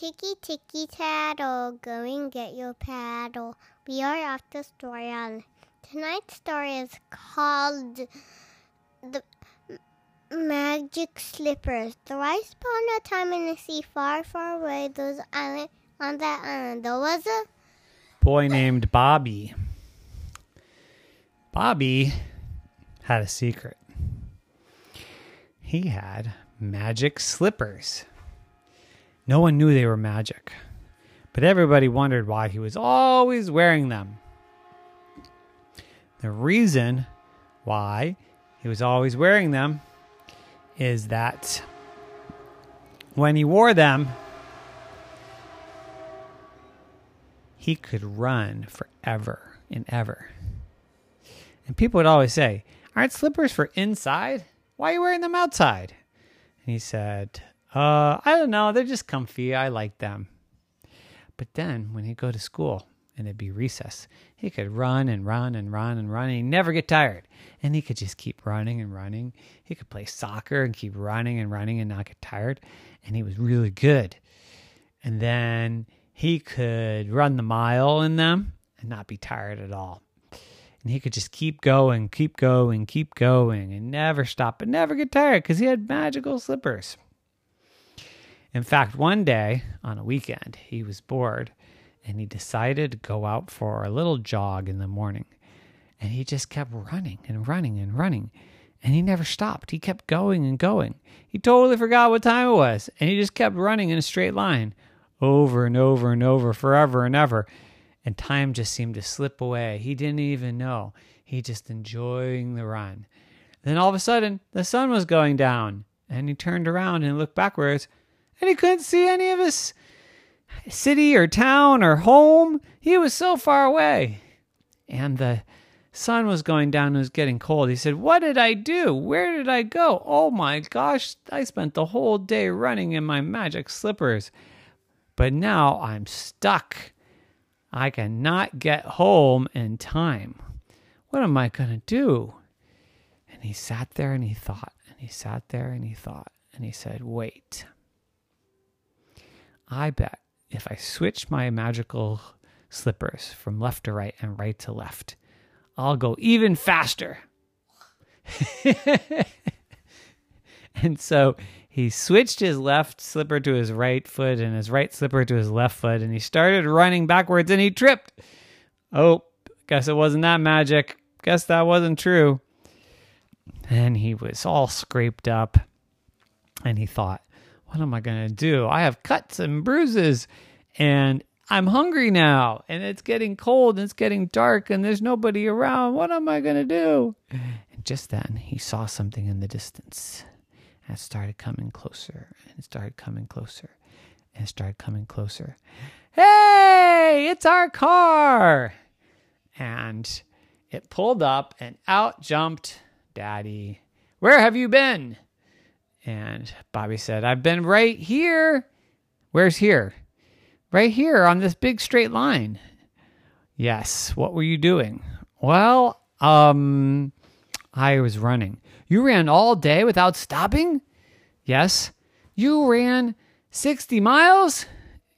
Tiki tiki tattle, go and get your paddle. We are off the story on. Tonight's story is called The Magic Slippers. There was upon a time in the sea far, far away, those island on that island. There was a Boy named Bobby. Bobby had a secret. He had magic slippers. No one knew they were magic, but everybody wondered why he was always wearing them. The reason why he was always wearing them is that when he wore them, he could run forever and ever. And people would always say, Aren't slippers for inside? Why are you wearing them outside? And he said, uh, I don't know. They're just comfy. I like them. But then when he'd go to school and it'd be recess, he could run and run and run and run and he'd never get tired. And he could just keep running and running. He could play soccer and keep running and running and not get tired. And he was really good. And then he could run the mile in them and not be tired at all. And he could just keep going, keep going, keep going, and never stop and never get tired because he had magical slippers. In fact, one day on a weekend, he was bored and he decided to go out for a little jog in the morning. And he just kept running and running and running. And he never stopped. He kept going and going. He totally forgot what time it was. And he just kept running in a straight line over and over and over, forever and ever. And time just seemed to slip away. He didn't even know. He just enjoying the run. Then all of a sudden, the sun was going down. And he turned around and looked backwards and he couldn't see any of his city or town or home. He was so far away. And the sun was going down and it was getting cold. He said, What did I do? Where did I go? Oh my gosh, I spent the whole day running in my magic slippers. But now I'm stuck. I cannot get home in time. What am I going to do? And he sat there and he thought, and he sat there and he thought, and he said, Wait. I bet if I switch my magical slippers from left to right and right to left, I'll go even faster. and so he switched his left slipper to his right foot and his right slipper to his left foot, and he started running backwards and he tripped. Oh, guess it wasn't that magic. Guess that wasn't true. And he was all scraped up, and he thought, what am I going to do? I have cuts and bruises and I'm hungry now and it's getting cold and it's getting dark and there's nobody around. What am I going to do? And just then he saw something in the distance and it started coming closer and it started coming closer and it started coming closer. Hey, it's our car. And it pulled up and out jumped Daddy. Where have you been? And Bobby said, I've been right here. Where's here? Right here on this big straight line. Yes. What were you doing? Well, um, I was running. You ran all day without stopping? Yes. You ran 60 miles?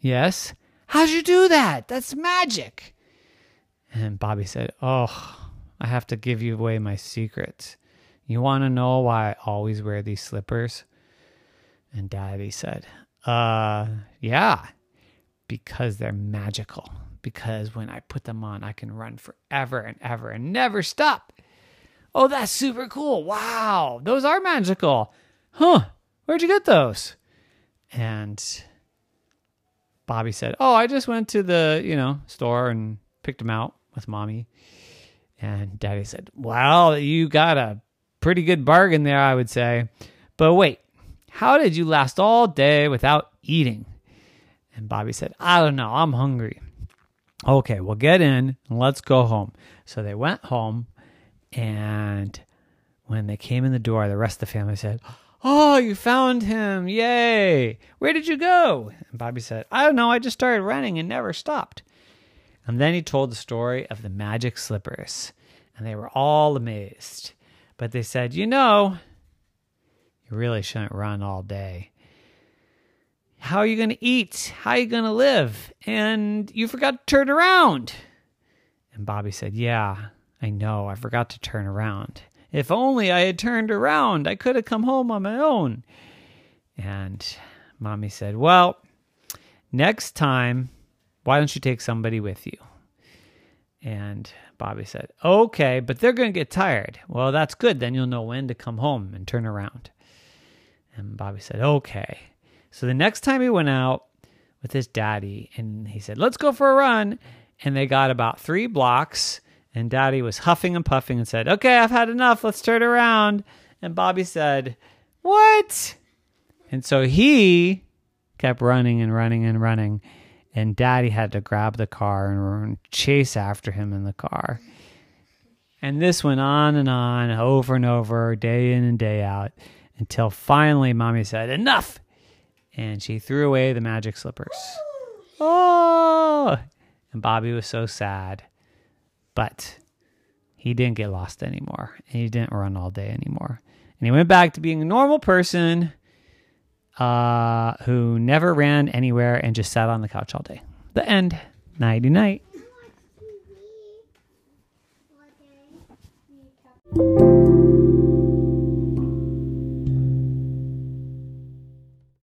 Yes. How'd you do that? That's magic. And Bobby said, Oh, I have to give you away my secret. You want to know why I always wear these slippers? And Daddy said, Uh, yeah, because they're magical. Because when I put them on, I can run forever and ever and never stop. Oh, that's super cool. Wow, those are magical. Huh, where'd you get those? And Bobby said, Oh, I just went to the, you know, store and picked them out with mommy. And daddy said, Well, you got a pretty good bargain there, I would say. But wait, how did you last all day without eating? And Bobby said, I don't know. I'm hungry. Okay, well, get in and let's go home. So they went home, and when they came in the door, the rest of the family said, Oh, you found him. Yay. Where did you go? And Bobby said, I don't know. I just started running and never stopped. And then he told the story of the magic slippers, and they were all amazed. But they said, You know, you really shouldn't run all day. How are you going to eat? How are you going to live? And you forgot to turn around. And Bobby said, Yeah, I know. I forgot to turn around. If only I had turned around, I could have come home on my own. And mommy said, Well, next time, why don't you take somebody with you? And Bobby said, Okay, but they're going to get tired. Well, that's good. Then you'll know when to come home and turn around. And Bobby said, Okay. So the next time he went out with his daddy and he said, Let's go for a run. And they got about three blocks and daddy was huffing and puffing and said, Okay, I've had enough. Let's turn around. And Bobby said, What? And so he kept running and running and running. And daddy had to grab the car and chase after him in the car. And this went on and on, over and over, day in and day out, until finally mommy said, Enough! And she threw away the magic slippers. Oh! And Bobby was so sad. But he didn't get lost anymore. And he didn't run all day anymore. And he went back to being a normal person uh, who never ran anywhere and just sat on the couch all day. The end. Nighty night.